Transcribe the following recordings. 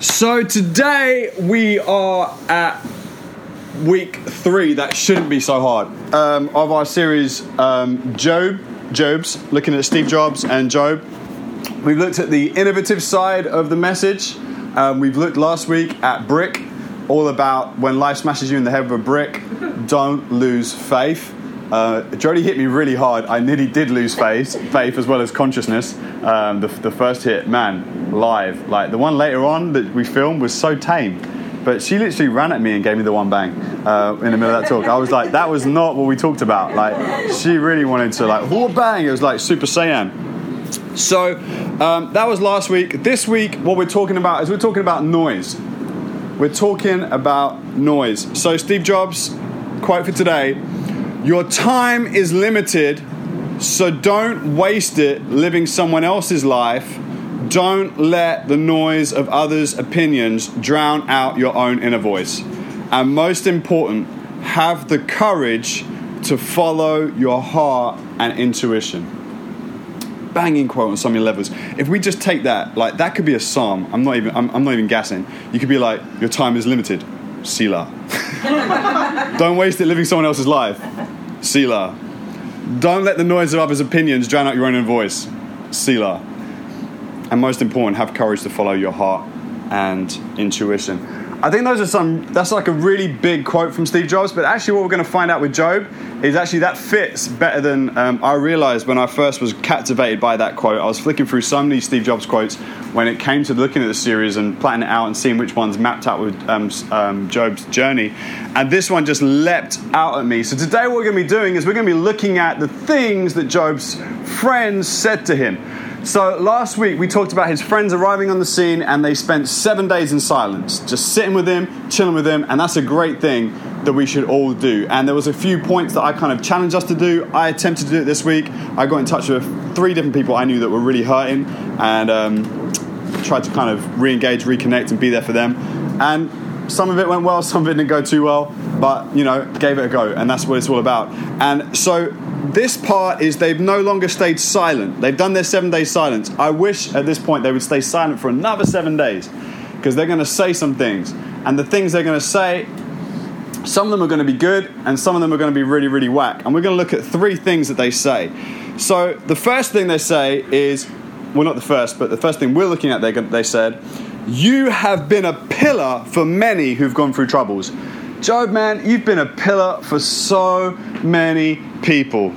So today we are at week three. That shouldn't be so hard um, of our series, um, Job. Job's looking at Steve Jobs and Job. We've looked at the innovative side of the message. Um, we've looked last week at Brick, all about when life smashes you in the head with a brick, don't lose faith. Uh, Jody hit me really hard. I nearly did lose faith, faith as well as consciousness. Um, the, the first hit, man, live. Like the one later on that we filmed was so tame. But she literally ran at me and gave me the one bang uh, in the middle of that talk. I was like, that was not what we talked about. Like, she really wanted to, like, whoa, bang. It was like Super Saiyan. So, um, that was last week. This week, what we're talking about is we're talking about noise. We're talking about noise. So, Steve Jobs, quote for today Your time is limited, so don't waste it living someone else's life don't let the noise of others' opinions drown out your own inner voice. And most important, have the courage to follow your heart and intuition. Banging quote on so many levels. If we just take that, like that could be a psalm. I'm not even. I'm, I'm not even gassing. You could be like, your time is limited. Selah. Don't waste it living someone else's life. Selah. Don't let the noise of others' opinions drown out your own voice. Selah and most important, have courage to follow your heart and intuition. I think those are some, that's like a really big quote from Steve Jobs, but actually, what we're going to find out with Job is actually that fits better than um, I realized when I first was captivated by that quote. I was flicking through so many Steve Jobs quotes when it came to looking at the series and planning it out and seeing which ones mapped out with um, um, Job's journey. And this one just leapt out at me. So today, what we're going to be doing is we're going to be looking at the things that Job's friends said to him. So last week we talked about his friends arriving on the scene and they spent seven days in silence, just sitting with him, chilling with him, and that's a great thing that we should all do. And there was a few points that I kind of challenged us to do. I attempted to do it this week. I got in touch with three different people I knew that were really hurting and um, tried to kind of re-engage, reconnect, and be there for them. And some of it went well, some of it didn't go too well, but you know, gave it a go, and that's what it's all about. And so this part is they've no longer stayed silent. They've done their seven days silence. I wish at this point they would stay silent for another seven days because they're going to say some things. And the things they're going to say, some of them are going to be good and some of them are going to be really, really whack. And we're going to look at three things that they say. So the first thing they say is, well, not the first, but the first thing we're looking at, they, they said, You have been a pillar for many who've gone through troubles. Job, man, you've been a pillar for so many people.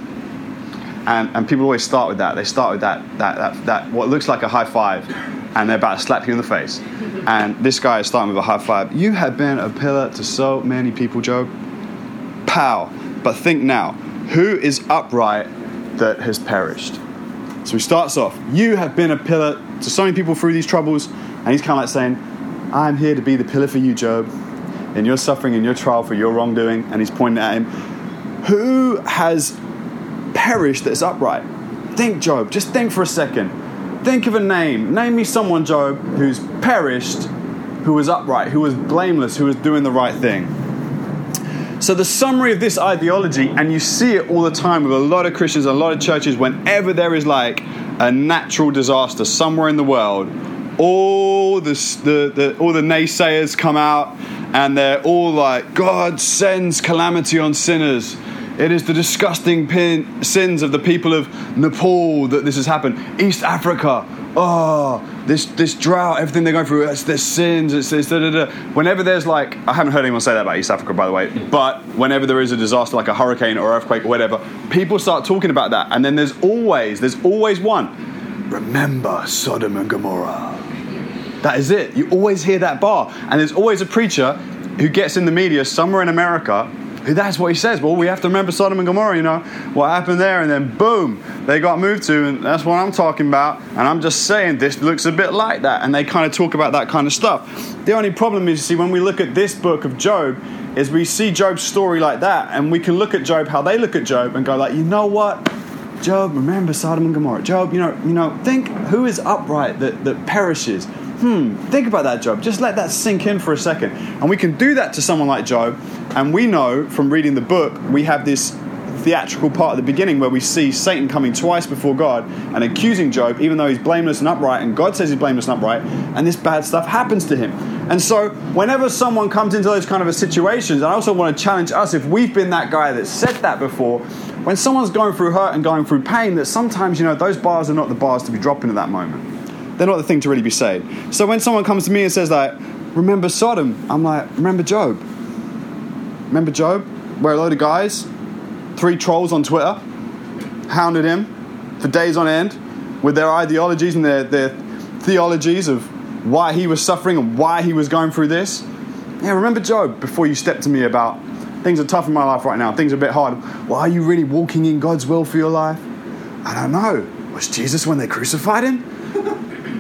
And, and people always start with that. They start with that, that, that, that, what looks like a high five, and they're about to slap you in the face. And this guy is starting with a high five. You have been a pillar to so many people, Job. Pow. But think now who is upright that has perished? So he starts off, You have been a pillar to so many people through these troubles. And he's kind of like saying, I'm here to be the pillar for you, Job in your suffering, in your trial for your wrongdoing, and he's pointing at him. Who has perished that is upright? Think, Job, just think for a second. Think of a name. Name me someone, Job, who's perished, who was upright, who was blameless, who was doing the right thing. So, the summary of this ideology, and you see it all the time with a lot of Christians, a lot of churches, whenever there is like a natural disaster somewhere in the world, all the, the, the, all the naysayers come out and they're all like, God sends calamity on sinners. It is the disgusting pin, sins of the people of Nepal that this has happened. East Africa, oh, this this drought, everything they're going through, it's their sins, it's this, da, da, da. Whenever there's like, I haven't heard anyone say that about East Africa, by the way, but whenever there is a disaster like a hurricane or earthquake or whatever, people start talking about that. And then there's always, there's always one. Remember Sodom and Gomorrah. That is it. You always hear that bar. And there's always a preacher who gets in the media somewhere in America who that's what he says. Well, we have to remember Sodom and Gomorrah, you know, what happened there. And then boom, they got moved to. And that's what I'm talking about. And I'm just saying this looks a bit like that. And they kind of talk about that kind of stuff. The only problem is, you see, when we look at this book of Job, is we see Job's story like that. And we can look at Job, how they look at Job, and go like, you know what? Job, remember Sodom and Gomorrah. Job, you know, you know, think who is upright that, that perishes hmm, think about that, Job. Just let that sink in for a second. And we can do that to someone like Job. And we know from reading the book, we have this theatrical part at the beginning where we see Satan coming twice before God and accusing Job, even though he's blameless and upright, and God says he's blameless and upright, and this bad stuff happens to him. And so, whenever someone comes into those kind of situations, I also want to challenge us if we've been that guy that said that before. When someone's going through hurt and going through pain, that sometimes, you know, those bars are not the bars to be dropping at that moment. They're not the thing to really be said. So when someone comes to me and says like, remember Sodom, I'm like, remember Job. Remember Job? Where a load of guys, three trolls on Twitter, hounded him for days on end with their ideologies and their, their theologies of why he was suffering and why he was going through this. Yeah, remember Job before you stepped to me about things are tough in my life right now, things are a bit hard. Well, are you really walking in God's will for your life? I don't know. Was Jesus when they crucified him?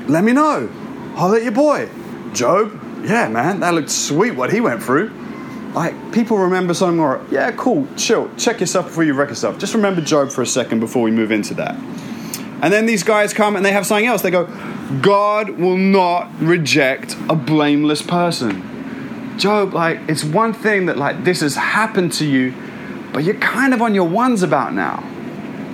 Let me know. Holler at your boy. Job, yeah, man, that looked sweet what he went through. Like, people remember something more, yeah, cool, chill, check yourself before you wreck yourself. Just remember Job for a second before we move into that. And then these guys come and they have something else. They go, God will not reject a blameless person. Job, like, it's one thing that, like, this has happened to you, but you're kind of on your ones about now.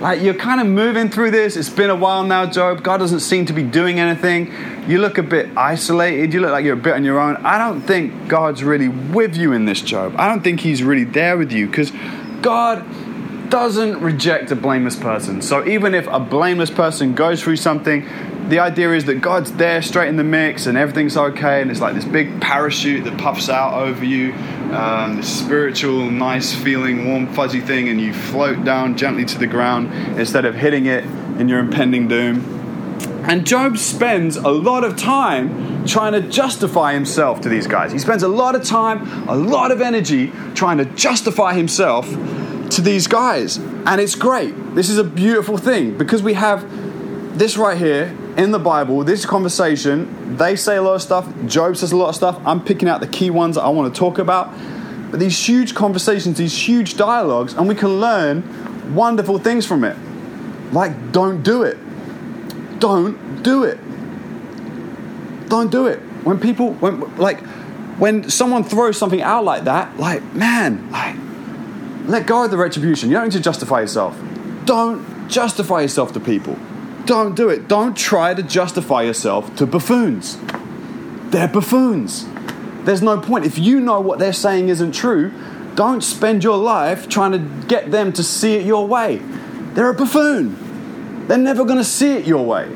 Like, you're kind of moving through this. It's been a while now, Job. God doesn't seem to be doing anything. You look a bit isolated. You look like you're a bit on your own. I don't think God's really with you in this, Job. I don't think He's really there with you because God doesn't reject a blameless person. So even if a blameless person goes through something, the idea is that God's there straight in the mix and everything's okay, and it's like this big parachute that puffs out over you, um, this spiritual, nice feeling, warm, fuzzy thing, and you float down gently to the ground instead of hitting it in your impending doom. And Job spends a lot of time trying to justify himself to these guys. He spends a lot of time, a lot of energy trying to justify himself to these guys. And it's great. This is a beautiful thing because we have this right here in the Bible, this conversation. They say a lot of stuff, Job says a lot of stuff. I'm picking out the key ones that I want to talk about. But these huge conversations, these huge dialogues, and we can learn wonderful things from it. Like, don't do it. Don't do it. Don't do it. When people, when, like, when someone throws something out like that, like, man, like, let go of the retribution. You don't need to justify yourself. Don't justify yourself to people. Don't do it. Don't try to justify yourself to buffoons. They're buffoons. There's no point. If you know what they're saying isn't true, don't spend your life trying to get them to see it your way. They're a buffoon. They're never going to see it your way.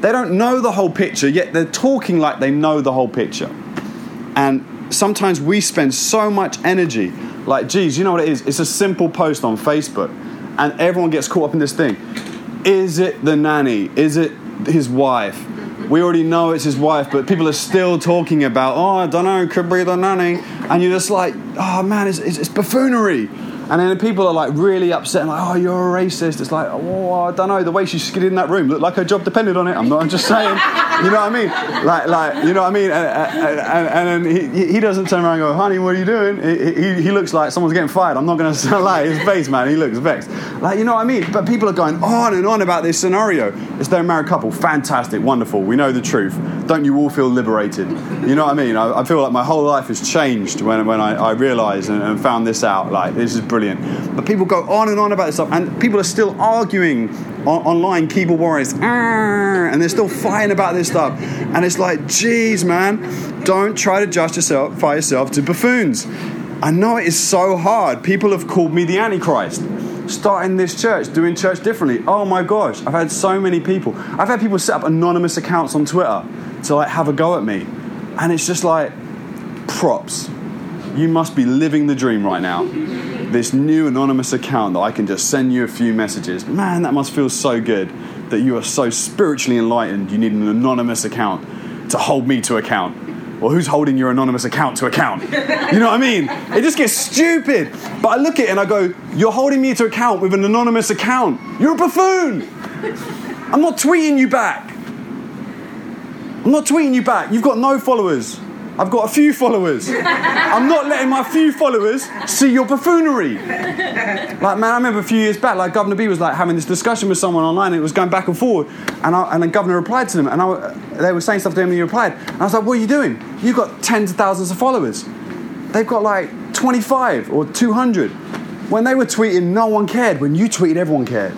They don't know the whole picture, yet they're talking like they know the whole picture. And sometimes we spend so much energy, like, geez, you know what it is? It's a simple post on Facebook, and everyone gets caught up in this thing. Is it the nanny? Is it his wife? We already know it's his wife, but people are still talking about, oh, I don't know, could be the nanny. And you're just like, oh man, it's, it's, it's buffoonery. And then people are like really upset and like, oh, you're a racist. It's like, oh, I don't know. The way she skidded in that room looked like her job depended on it. I'm not. I'm just saying. You know what I mean? Like, like, you know what I mean? And, and, and, he, he doesn't turn around and go, honey, what are you doing? He, he, he looks like someone's getting fired. I'm not going to lie. His face, man, he looks vexed. Like, you know what I mean? But people are going on and on about this scenario. It's their married couple. Fantastic, wonderful. We know the truth. Don't you all feel liberated? You know what I mean? I, I feel like my whole life has changed when, when I, I realised and, and found this out. Like, this is brilliant. But people go on and on about this stuff, and people are still arguing on, online, keyboard warriors, and they're still fighting about this stuff. And it's like, geez, man, don't try to justify yourself to buffoons. I know it is so hard. People have called me the Antichrist. Starting this church, doing church differently. Oh my gosh, I've had so many people. I've had people set up anonymous accounts on Twitter to like have a go at me. And it's just like, props. You must be living the dream right now this new anonymous account that I can just send you a few messages. Man, that must feel so good that you are so spiritually enlightened. You need an anonymous account to hold me to account. Well, who's holding your anonymous account to account? You know what I mean? It just gets stupid. But I look at it and I go, You're holding me to account with an anonymous account. You're a buffoon. I'm not tweeting you back. I'm not tweeting you back. You've got no followers. I've got a few followers. I'm not letting my few followers see your buffoonery. Like, man, I remember a few years back, like Guvna B was like having this discussion with someone online, and it was going back and forward, and, I, and the governor replied to them, and I, they were saying stuff to him, and he replied, and I was like, what are you doing? You've got tens of thousands of followers. They've got like 25 or 200. When they were tweeting, no one cared. When you tweeted, everyone cared.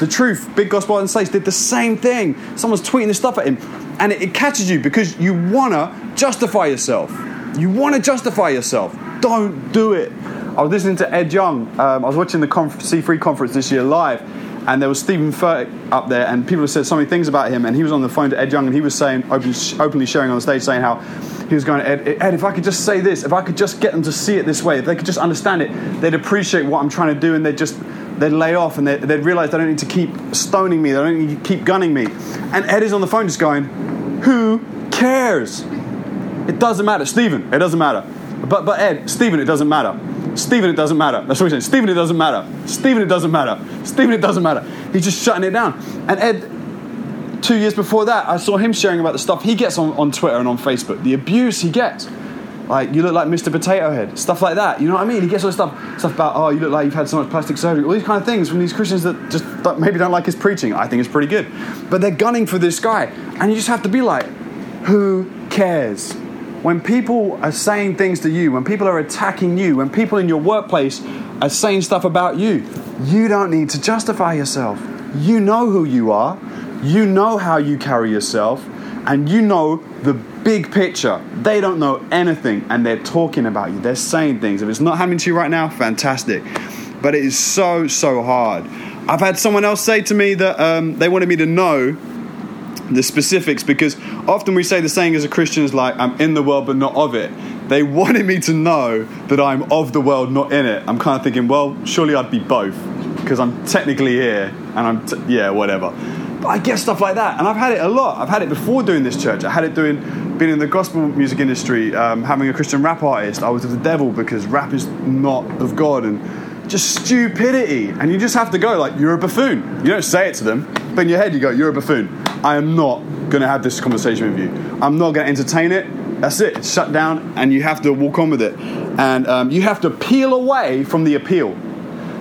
The truth, Big Gospel and Slates did the same thing. Someone's tweeting this stuff at him, and it, it catches you because you wanna justify yourself. You wanna justify yourself. Don't do it. I was listening to Ed Young. Um, I was watching the conf- C3 conference this year live, and there was Steven Furtick up there, and people have said so many things about him. And he was on the phone to Ed Young, and he was saying, open, openly sharing on the stage, saying how he was going, Ed, Ed, if I could just say this, if I could just get them to see it this way, if they could just understand it, they'd appreciate what I'm trying to do, and they'd just they'd lay off, and they'd, they'd realize they don't need to keep stoning me, they don't need to keep gunning me. And Ed is on the phone, just going, who cares? It doesn't matter, Steven. It doesn't matter. But but Ed, Steven, it doesn't matter. Steven, it doesn't matter. That's what he's saying. Steven, it doesn't matter. Steven, it doesn't matter. Steven, it doesn't matter. He's just shutting it down. And Ed, two years before that, I saw him sharing about the stuff he gets on, on Twitter and on Facebook, the abuse he gets. Like, you look like Mr. Potato Head, stuff like that. You know what I mean? He gets all this stuff, stuff about, oh, you look like you've had so much plastic surgery, all these kind of things from these Christians that just don't, maybe don't like his preaching. I think it's pretty good. But they're gunning for this guy. And you just have to be like, who cares? When people are saying things to you, when people are attacking you, when people in your workplace are saying stuff about you, you don't need to justify yourself. You know who you are, you know how you carry yourself, and you know the big picture. They don't know anything and they're talking about you, they're saying things. If it's not happening to you right now, fantastic. But it is so, so hard. I've had someone else say to me that um, they wanted me to know the specifics because often we say the saying as a Christian is like, I'm in the world but not of it. They wanted me to know that I'm of the world, not in it. I'm kind of thinking, well, surely I'd be both because I'm technically here and I'm, t- yeah, whatever. I get stuff like that, and I've had it a lot. I've had it before doing this church. I had it doing, being in the gospel music industry, um, having a Christian rap artist. I was of the devil because rap is not of God, and just stupidity. And you just have to go like, you're a buffoon. You don't say it to them, but in your head you go, you're a buffoon. I am not going to have this conversation with you. I'm not going to entertain it. That's it. It's shut down, and you have to walk on with it. And um, you have to peel away from the appeal.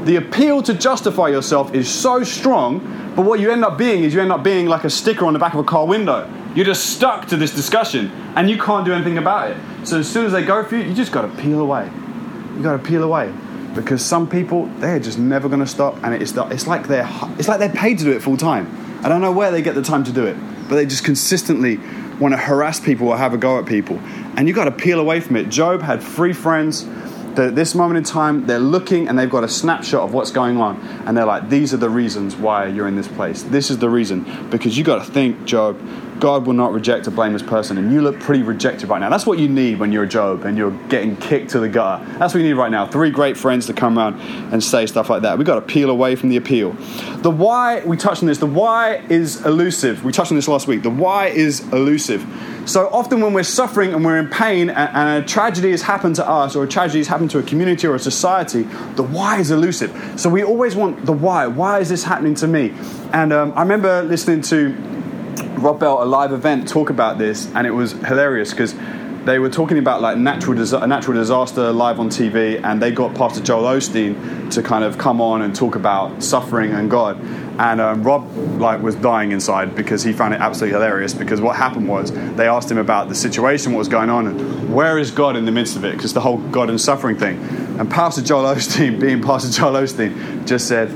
The appeal to justify yourself is so strong, but what you end up being is you end up being like a sticker on the back of a car window. You're just stuck to this discussion, and you can't do anything about it. So as soon as they go for you, you just got to peel away. You got to peel away because some people they're just never going to stop, and it's it's like they're it's like they're paid to do it full time. I don't know where they get the time to do it, but they just consistently want to harass people or have a go at people, and you got to peel away from it. Job had three friends. That at this moment in time, they're looking and they've got a snapshot of what's going on, and they're like, "These are the reasons why you're in this place. This is the reason." Because you got to think, Job, God will not reject a blameless person, and you look pretty rejected right now. That's what you need when you're a Job and you're getting kicked to the gutter. That's what you need right now. Three great friends to come around and say stuff like that. We've got to peel away from the appeal. The why, we touched on this, the why is elusive. We touched on this last week. The why is elusive. So often when we're suffering and we're in pain and, a tragedy has happened to us or a tragedy has happened to a community or a society, the why is elusive. So we always want the why. Why is this happening to me? And um, I remember listening to Rob Bell, a live event, talk about this, and it was hilarious because they were talking about like natural dis- a natural disaster live on TV, and they got Pastor Joel Osteen to kind of come on and talk about suffering and God. And um, Rob like was dying inside because he found it absolutely hilarious. Because what happened was they asked him about the situation, what was going on, and where is God in the midst of it? Because the whole God and suffering thing. And Pastor Joel Osteen, being Pastor Joel Osteen, just said,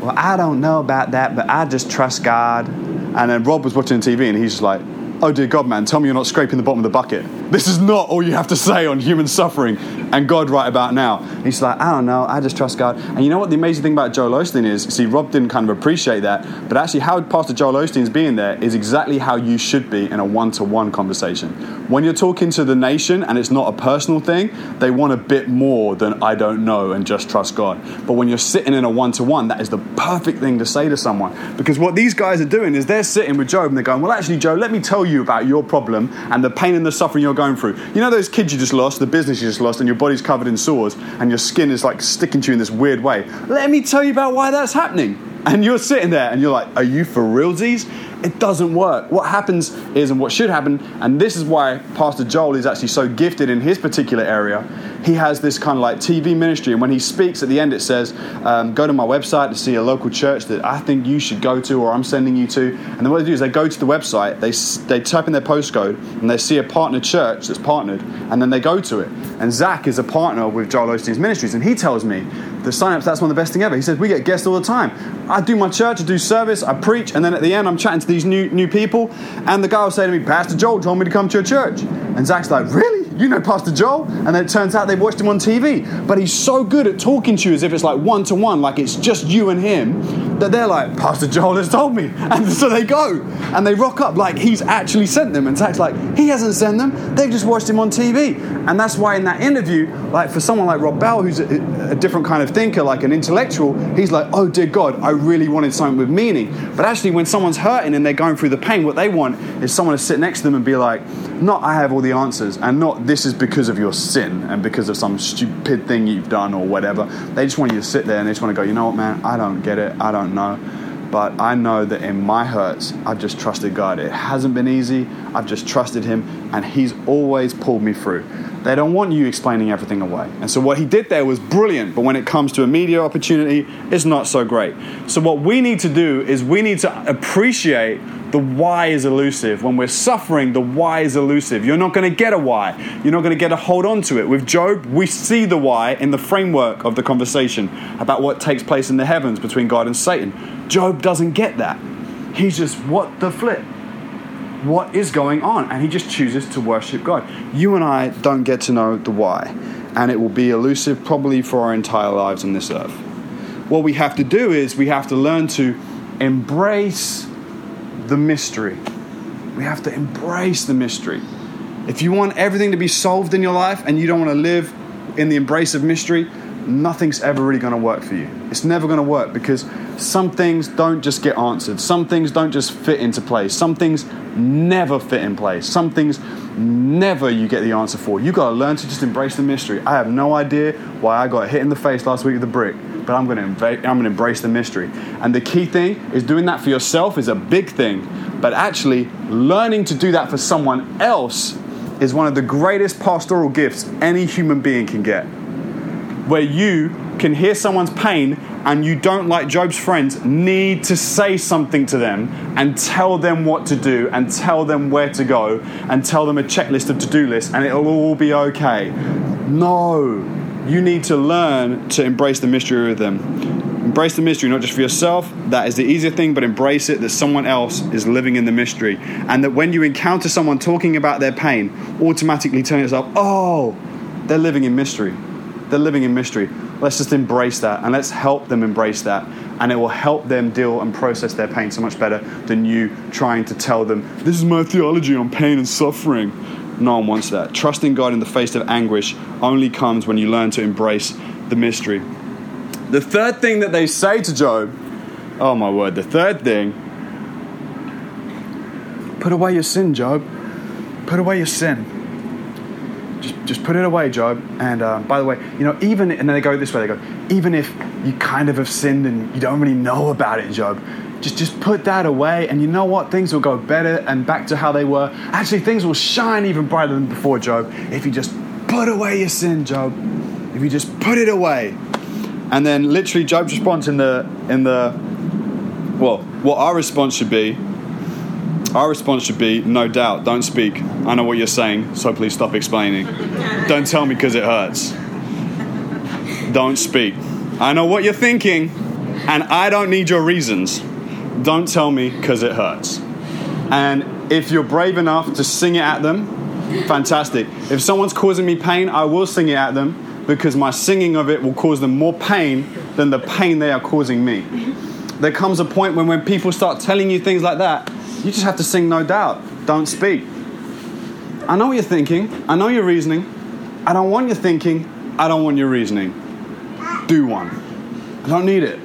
"Well, I don't know about that, but I just trust God." And then Rob was watching TV and he's just like, oh dear God, man, tell me you're not scraping the bottom of the bucket. This is not all you have to say on human suffering and God right about now. And he's like, oh, I don't know, I just trust God. And you know what the amazing thing about Joel Osteen is? See, Rob didn't kind of appreciate that, but actually, how Pastor Joel Osteen's being there is exactly how you should be in a one to one conversation. When you're talking to the nation and it's not a personal thing, they want a bit more than I don't know and just trust God. But when you're sitting in a one to one, that is the perfect thing to say to someone. Because what these guys are doing is they're sitting with Job and they're going, Well, actually, Joe, let me tell you about your problem and the pain and the suffering you're going through. You know those kids you just lost, the business you just lost, and your body's covered in sores and your skin is like sticking to you in this weird way. Let me tell you about why that's happening. And you're sitting there and you're like, Are you for realsies? It doesn't work. What happens is, and what should happen, and this is why Pastor Joel is actually so gifted in his particular area, he has this kind of like TV ministry. And when he speaks at the end, it says, um, Go to my website to see a local church that I think you should go to or I'm sending you to. And then what they do is they go to the website, they, they type in their postcode, and they see a partner church that's partnered, and then they go to it. And Zach is a partner with Joel Osteen's ministries, and he tells me the sign-ups, that's one of the best thing ever. He says, we get guests all the time. I do my church, I do service, I preach, and then at the end I'm chatting to these new, new people, and the guy will say to me, Pastor Joel told me to come to your church. And Zach's like, really? You know Pastor Joel? And then it turns out they've watched him on TV. But he's so good at talking to you as if it's like one to one, like it's just you and him, that they're like, Pastor Joel has told me. And so they go and they rock up like he's actually sent them. And Zach's like, he hasn't sent them. They've just watched him on TV. And that's why in that interview, like for someone like Rob Bell, who's a, a different kind of thinker, like an intellectual, he's like, oh dear God, I really wanted something with meaning. But actually, when someone's hurting and they're going through the pain, what they want is someone to sit next to them and be like, not I have all the answers, and not this is because of your sin and because of some stupid thing you've done or whatever. They just want you to sit there and they just want to go, you know what, man, I don't get it, I don't know. But I know that in my hurts, I've just trusted God. It hasn't been easy. I've just trusted Him, and He's always pulled me through. They don't want you explaining everything away. And so what he did there was brilliant, but when it comes to a media opportunity, it's not so great. So what we need to do is we need to appreciate the why is elusive. When we're suffering, the why is elusive. You're not going to get a why. You're not going to get a hold on to it. With Job, we see the why in the framework of the conversation about what takes place in the heavens between God and Satan. Job doesn't get that. He's just, what the flip? What is going on, and he just chooses to worship God. You and I don't get to know the why, and it will be elusive probably for our entire lives on this earth. What we have to do is we have to learn to embrace the mystery. We have to embrace the mystery. If you want everything to be solved in your life and you don't want to live in the embrace of mystery, nothing's ever really going to work for you. It's never going to work because some things don't just get answered. Some things don't just fit into place. Some things never fit in place. Some things never you get the answer for. You got to learn to just embrace the mystery. I have no idea why I got hit in the face last week with a brick, but I'm going to inv- I'm going to embrace the mystery. And the key thing is doing that for yourself is a big thing, but actually learning to do that for someone else is one of the greatest pastoral gifts any human being can get. Where you can hear someone's pain and you don't, like Job's friends, need to say something to them and tell them what to do and tell them where to go and tell them a checklist of to do lists and it'll all be okay. No, you need to learn to embrace the mystery with them. Embrace the mystery, not just for yourself, that is the easier thing, but embrace it that someone else is living in the mystery. And that when you encounter someone talking about their pain, automatically turn yourself, oh, they're living in mystery. They're living in mystery. Let's just embrace that and let's help them embrace that. And it will help them deal and process their pain so much better than you trying to tell them, this is my theology on pain and suffering. No one wants that. Trusting God in the face of anguish only comes when you learn to embrace the mystery. The third thing that they say to Job, oh my word, the third thing, put away your sin, Job. Put away your sin just, put it away, Job. And uh, by the way, you know, even, and then they go this way, they go, even if you kind of have sinned and you don't really know about it, Job, just, just put that away. And you know what? Things will go better and back to how they were. Actually, things will shine even brighter than before, Job, if you just put away your sin, Job. If you just put it away. And then literally Job's response in the, in the, well, what our response should be our response should be no doubt, don't speak. I know what you're saying, so please stop explaining. don't tell me because it hurts. Don't speak. I know what you're thinking, and I don't need your reasons. Don't tell me because it hurts. And if you're brave enough to sing it at them, fantastic. If someone's causing me pain, I will sing it at them because my singing of it will cause them more pain than the pain they are causing me. There comes a point when when people start telling you things like that, you just have to sing no doubt. Don't speak. I know what you're thinking. I know your reasoning. I don't want your thinking. I don't want your reasoning. Do one. I don't need it.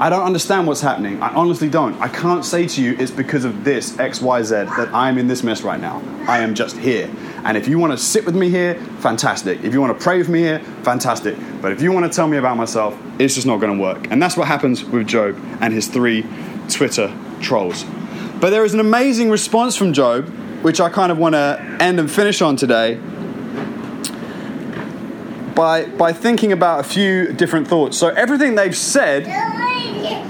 I don't understand what's happening. I honestly don't. I can't say to you it's because of this X, Y, Z that I'm in this mess right now. I am just here. And if you want to sit with me here, fantastic. If you want to pray with me here, fantastic. But if you want to tell me about myself, it's just not going to work. And that's what happens with Job and his three Twitter trolls. But there is an amazing response from Job, which I kind of want to end and finish on today. by, by thinking about a few different thoughts. So, everything they've said,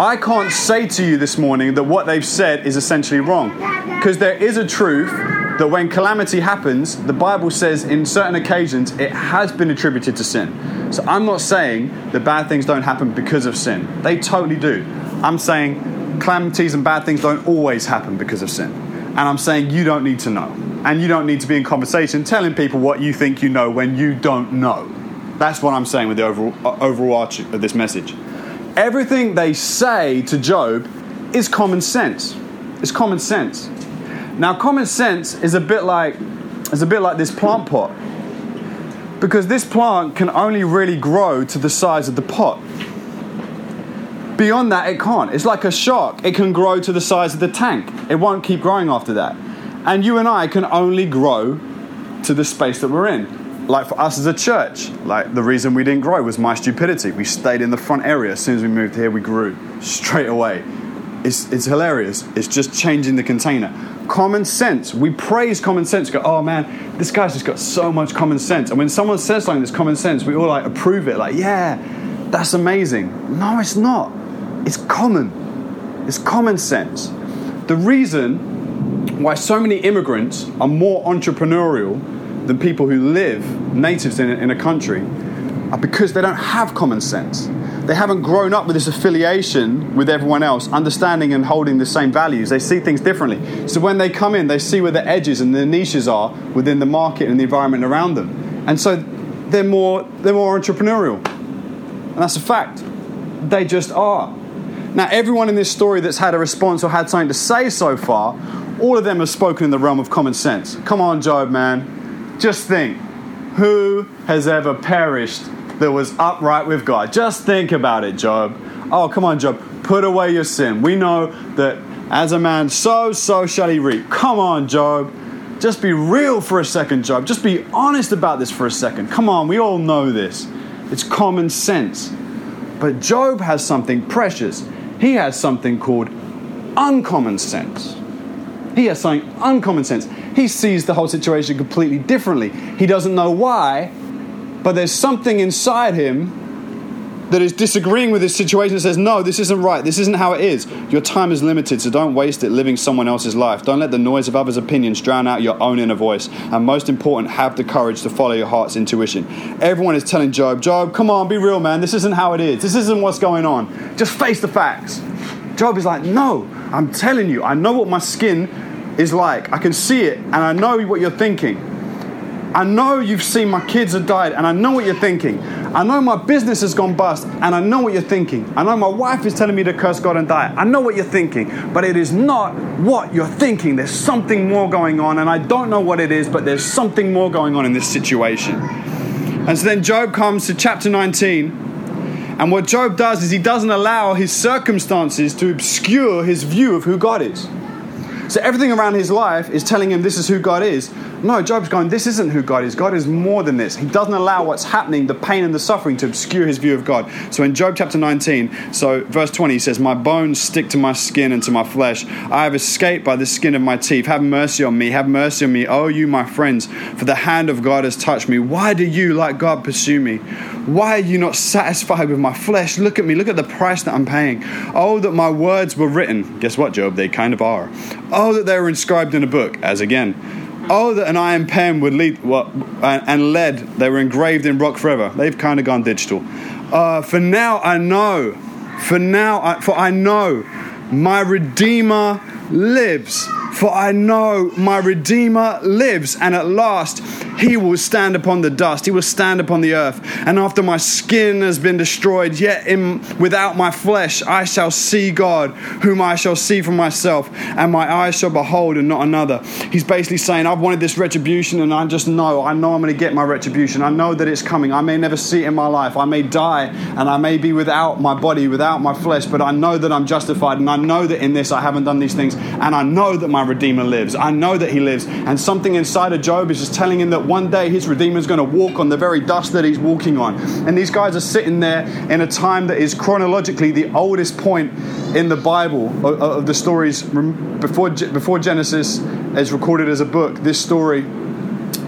I can't say to you this morning that what they've said is essentially wrong. Because there is a truth that when calamity happens, the Bible says in certain occasions it has been attributed to sin. So, I'm not saying that bad things don't happen because of sin, they totally do. I'm saying calamities and bad things don't always happen because of sin. And I'm saying you don't need to know. And you don't need to be in conversation telling people what you think you know when you don't know. That's what I'm saying with the overall, uh, overall arch of this message. Everything they say to Job is common sense. It's common sense. Now, common sense is a bit like is a bit like this plant pot. Because this plant can only really grow to the size of the pot. Beyond that, it can't. It's like a shark. It can grow to the size of the tank. It won't keep growing after that. And you and I can only grow to the space that we're in. Like for us as a church, like the reason we didn't grow was my stupidity. We stayed in the front area. As soon as we moved here, we grew straight away. It's, it's hilarious. It's just changing the container. Common sense. We praise common sense. Go, oh man, this guy's just got so much common sense. And when someone says something that's common sense, we all like approve it. Like, yeah, that's amazing. No, it's not. It's common. It's common sense. The reason why so many immigrants are more entrepreneurial than people who live, natives in a, in a country, are because they don't have common sense. They haven't grown up with this affiliation with everyone else, understanding and holding the same values. They see things differently. So when they come in, they see where the edges and the niches are within the market and the environment around them. And so they're more, they're more entrepreneurial. And that's a fact. They just are. Now, everyone in this story that's had a response or had something to say so far, all of them have spoken in the realm of common sense. Come on, Job, man. Just think who has ever perished that was upright with God? Just think about it, Job. Oh, come on, Job. Put away your sin. We know that as a man, so, so shall he reap. Come on, Job. Just be real for a second, Job. Just be honest about this for a second. Come on, we all know this. It's common sense. But Job has something precious he has something called uncommon sense. He has something uncommon sense. He sees the whole situation completely differently. He doesn't know why, but there's something inside him that is disagreeing with this situation and says, No, this isn't right. This isn't how it is. Your time is limited, so don't waste it living someone else's life. Don't let the noise of others' opinions drown out your own inner voice. And most important, have the courage to follow your heart's intuition. Everyone is telling Job, Job, come on, be real, man. This isn't how it is. This isn't what's going on. Just face the facts. Job is like, No, I'm telling you, I know what my skin is like. I can see it, and I know what you're thinking. I know you've seen my kids have died, and I know what you're thinking. I know my business has gone bust, and I know what you're thinking. I know my wife is telling me to curse God and die. I know what you're thinking, but it is not what you're thinking. There's something more going on, and I don't know what it is, but there's something more going on in this situation. And so then Job comes to chapter 19, and what Job does is he doesn't allow his circumstances to obscure his view of who God is. So everything around his life is telling him this is who God is. No, Job's going, this isn't who God is. God is more than this. He doesn't allow what's happening, the pain and the suffering, to obscure his view of God. So in Job chapter 19, so verse 20, he says, My bones stick to my skin and to my flesh. I have escaped by the skin of my teeth. Have mercy on me. Have mercy on me, oh, you, my friends, for the hand of God has touched me. Why do you, like God, pursue me? Why are you not satisfied with my flesh? Look at me. Look at the price that I'm paying. Oh, that my words were written. Guess what, Job? They kind of are. Oh, that they were inscribed in a book, as again. Oh, that an iron pen would lead, what, and lead, they were engraved in rock forever. They've kind of gone digital. Uh, for now I know, for now, I, for I know my Redeemer lives. For I know my Redeemer lives, and at last he will stand upon the dust, he will stand upon the earth. And after my skin has been destroyed, yet in, without my flesh, I shall see God, whom I shall see for myself, and my eyes shall behold and not another. He's basically saying, I've wanted this retribution, and I just know, I know I'm going to get my retribution. I know that it's coming. I may never see it in my life. I may die, and I may be without my body, without my flesh, but I know that I'm justified, and I know that in this I haven't done these things, and I know that my Redeemer lives. I know that He lives. And something inside of Job is just telling him that one day his Redeemer is going to walk on the very dust that he's walking on. And these guys are sitting there in a time that is chronologically the oldest point in the Bible of, the stories before, before Genesis is recorded as a book. This story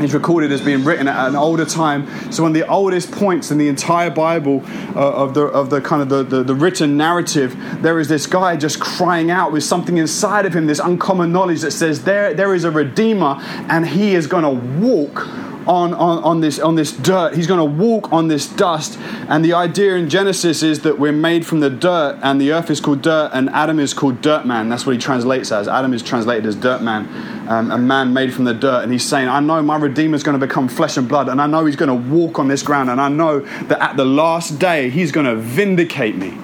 is recorded as being written at an older time. So, one of the oldest points in the entire Bible uh, of the of the kind of the, the, the, written narrative, there is this guy just crying out with something inside of him, this uncommon knowledge that says there there is a redeemer, and he is going to walk on, on, on, this, on this dirt. He's going to walk on this dust. And the idea in Genesis is that we're made from the dirt, and the earth is called dirt, and Adam is called dirt man. That's what he translates as. Adam is translated as dirt man, um, a man made from the dirt. And he's saying, I know my Redeemer is going to become flesh and blood, and I know he's going to walk on this ground, and I know that at the last day, he's going to vindicate me.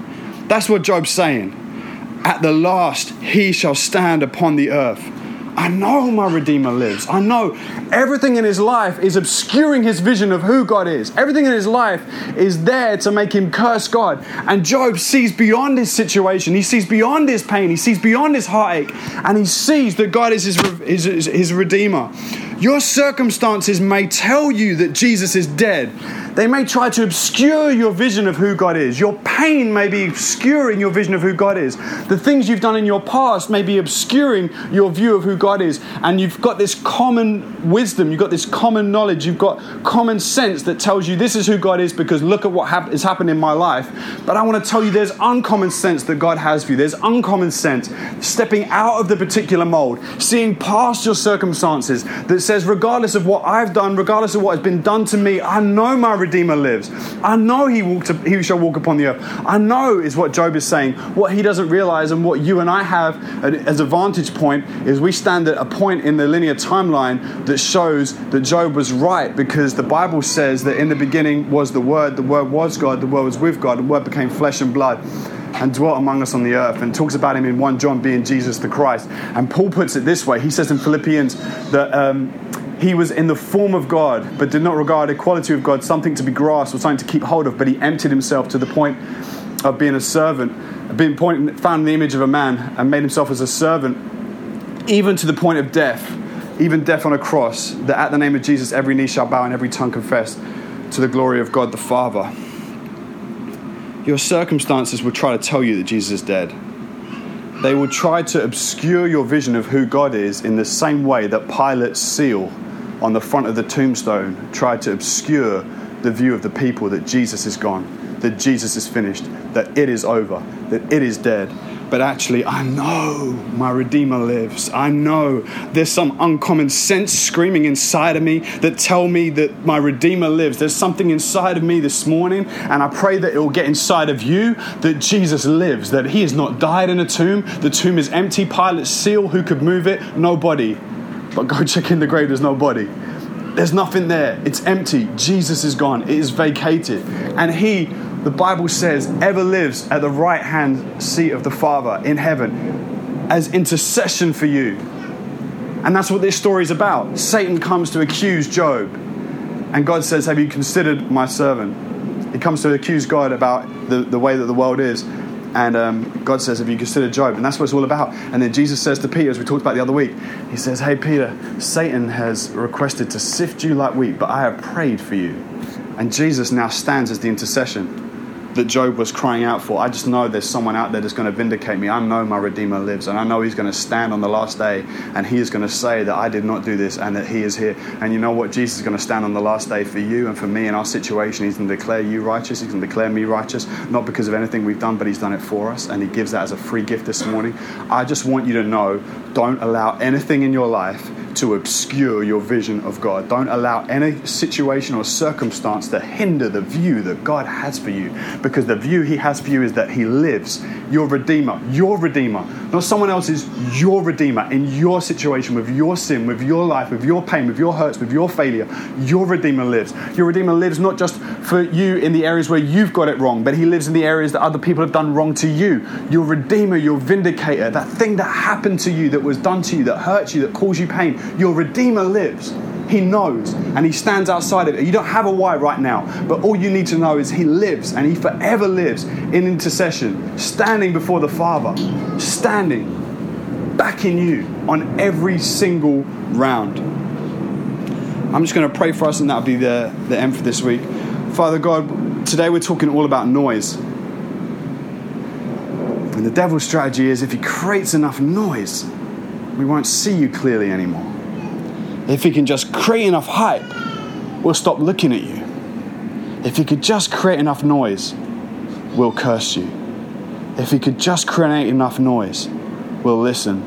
That's what Job's saying. At the last, he shall stand upon the earth. I know my Redeemer lives. I know everything in his life is obscuring his vision of who God is. Everything in his life is there to make him curse God. And Job sees beyond his situation. He sees beyond his pain. He sees beyond his heartache. And he sees that God is his, his, his Redeemer. Your circumstances may tell you that Jesus is dead. They may try to obscure your vision of who God is. Your pain may be obscuring your vision of who God is. The things you've done in your past may be obscuring your view of who God is. And you've got this common wisdom, you've got this common knowledge, you've got common sense that tells you this is who God is because look at what has happened in my life. But I want to tell you there's uncommon sense that God has for you. There's uncommon sense stepping out of the particular mold, seeing past your circumstances that says, regardless of what I've done, regardless of what has been done to me, I know my Redeemer lives. I know he, walked, he shall walk upon the earth. I know is what Job is saying. What he doesn't realize and what you and I have as a vantage point is we stand at a point in the linear timeline that shows that Job was right because the Bible says that in the beginning was the Word, the Word was God, the Word was with God, the Word became flesh and blood and dwelt among us on the earth and talks about him in 1 John being Jesus the Christ. And Paul puts it this way he says in Philippians that. Um, he was in the form of God, but did not regard equality with God something to be grasped or something to keep hold of, but he emptied himself to the point of being a servant, being point, found in the image of a man, and made himself as a servant, even to the point of death, even death on a cross, that at the name of Jesus every knee shall bow and every tongue confess to the glory of God the Father. Your circumstances will try to tell you that Jesus is dead. They will try to obscure your vision of who God is in the same way that Pilate's seal on the front of the tombstone tried to obscure the view of the people that Jesus is gone, that Jesus is finished, that it is over, that it is dead but actually, I know my Redeemer lives. I know there's some uncommon sense screaming inside of me that tell me that my Redeemer lives. There's something inside of me this morning, and I pray that it will get inside of you that Jesus lives, that he has not died in a tomb. The tomb is empty. Pilate's seal, who could move it? Nobody. But go check in the grave, there's nobody. There's nothing there. It's empty. Jesus is gone. It is vacated. And he the Bible says, ever lives at the right hand seat of the Father in heaven as intercession for you. And that's what this story is about. Satan comes to accuse Job, and God says, Have you considered my servant? He comes to accuse God about the, the way that the world is. And um, God says, Have you considered Job? And that's what it's all about. And then Jesus says to Peter, as we talked about the other week, He says, Hey, Peter, Satan has requested to sift you like wheat, but I have prayed for you. And Jesus now stands as the intercession that Job was crying out for. I just know there's someone out there that's going to vindicate me. I know my Redeemer lives, and I know He's going to stand on the last day and He is going to say that I did not do this and that He is here. And you know what? Jesus is going to stand on the last day for you and for me in our situation. He's going to declare you righteous. He's going to declare me righteous, not because of anything we've done, but He's done it for us, and He gives that as a free gift this morning. I just want you to know don't allow anything in your life to obscure your vision of God. Don't allow any situation or circumstance to hinder the view that God has for you. Because the view He has for you is that He lives, your Redeemer, your Redeemer, not someone else's, your Redeemer in your situation, with your sin, with your life, with your pain, with your hurts, with your failure. Your Redeemer lives. Your Redeemer lives not just for you in the areas where you've got it wrong, but He lives in the areas that other people have done wrong to you. Your Redeemer, your Vindicator, that thing that happened to you, that was done to you, that hurt you, that caused you pain your Redeemer lives. He knows and He stands outside of it. You don't have a why right now, but all you need to know is He lives and He forever lives in intercession, standing before the Father, standing, backing you on every single round. I'm just going to pray for us, and that'll be the, the end for this week. Father God, today we're talking all about noise. And the devil's strategy is if he creates enough noise, we won't see you clearly anymore. If He can just create enough hype, we'll stop looking at you. If He could just create enough noise, we'll curse you. If He could just create enough noise, we'll listen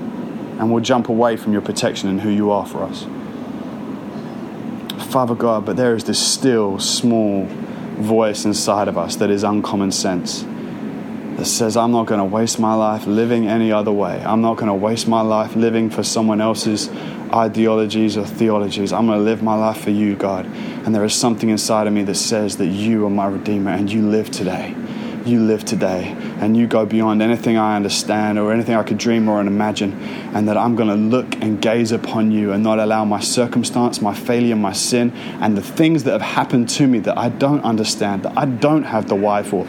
and we'll jump away from your protection and who you are for us. Father God, but there is this still small voice inside of us that is uncommon sense that says, I'm not going to waste my life living any other way. I'm not going to waste my life living for someone else's ideologies or theologies. I'm going to live my life for you, God. And there is something inside of me that says that you are my Redeemer and you live today. You live today and you go beyond anything I understand or anything I could dream or imagine, and that I'm going to look and gaze upon you and not allow my circumstance, my failure, my sin, and the things that have happened to me that I don't understand, that I don't have the why for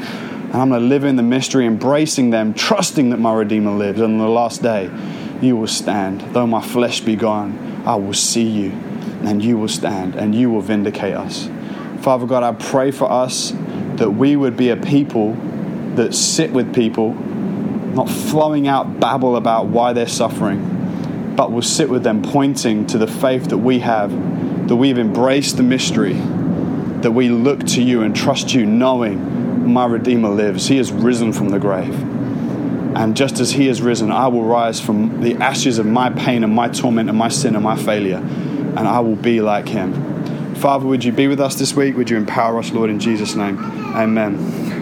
and I'm going to live in the mystery, embracing them, trusting that my Redeemer lives. On the last day, you will stand. Though my flesh be gone, I will see you, and you will stand, and you will vindicate us. Father God, I pray for us that we would be a people that sit with people, not flowing out babble about why they're suffering, but will sit with them, pointing to the faith that we have, that we've embraced the mystery, that we look to you and trust you, knowing my Redeemer lives. He has risen from the grave. And just as He has risen, I will rise from the ashes of my pain and my torment and my sin and my failure, and I will be like Him. Father, would you be with us this week? Would you empower us, Lord, in Jesus' name? Amen.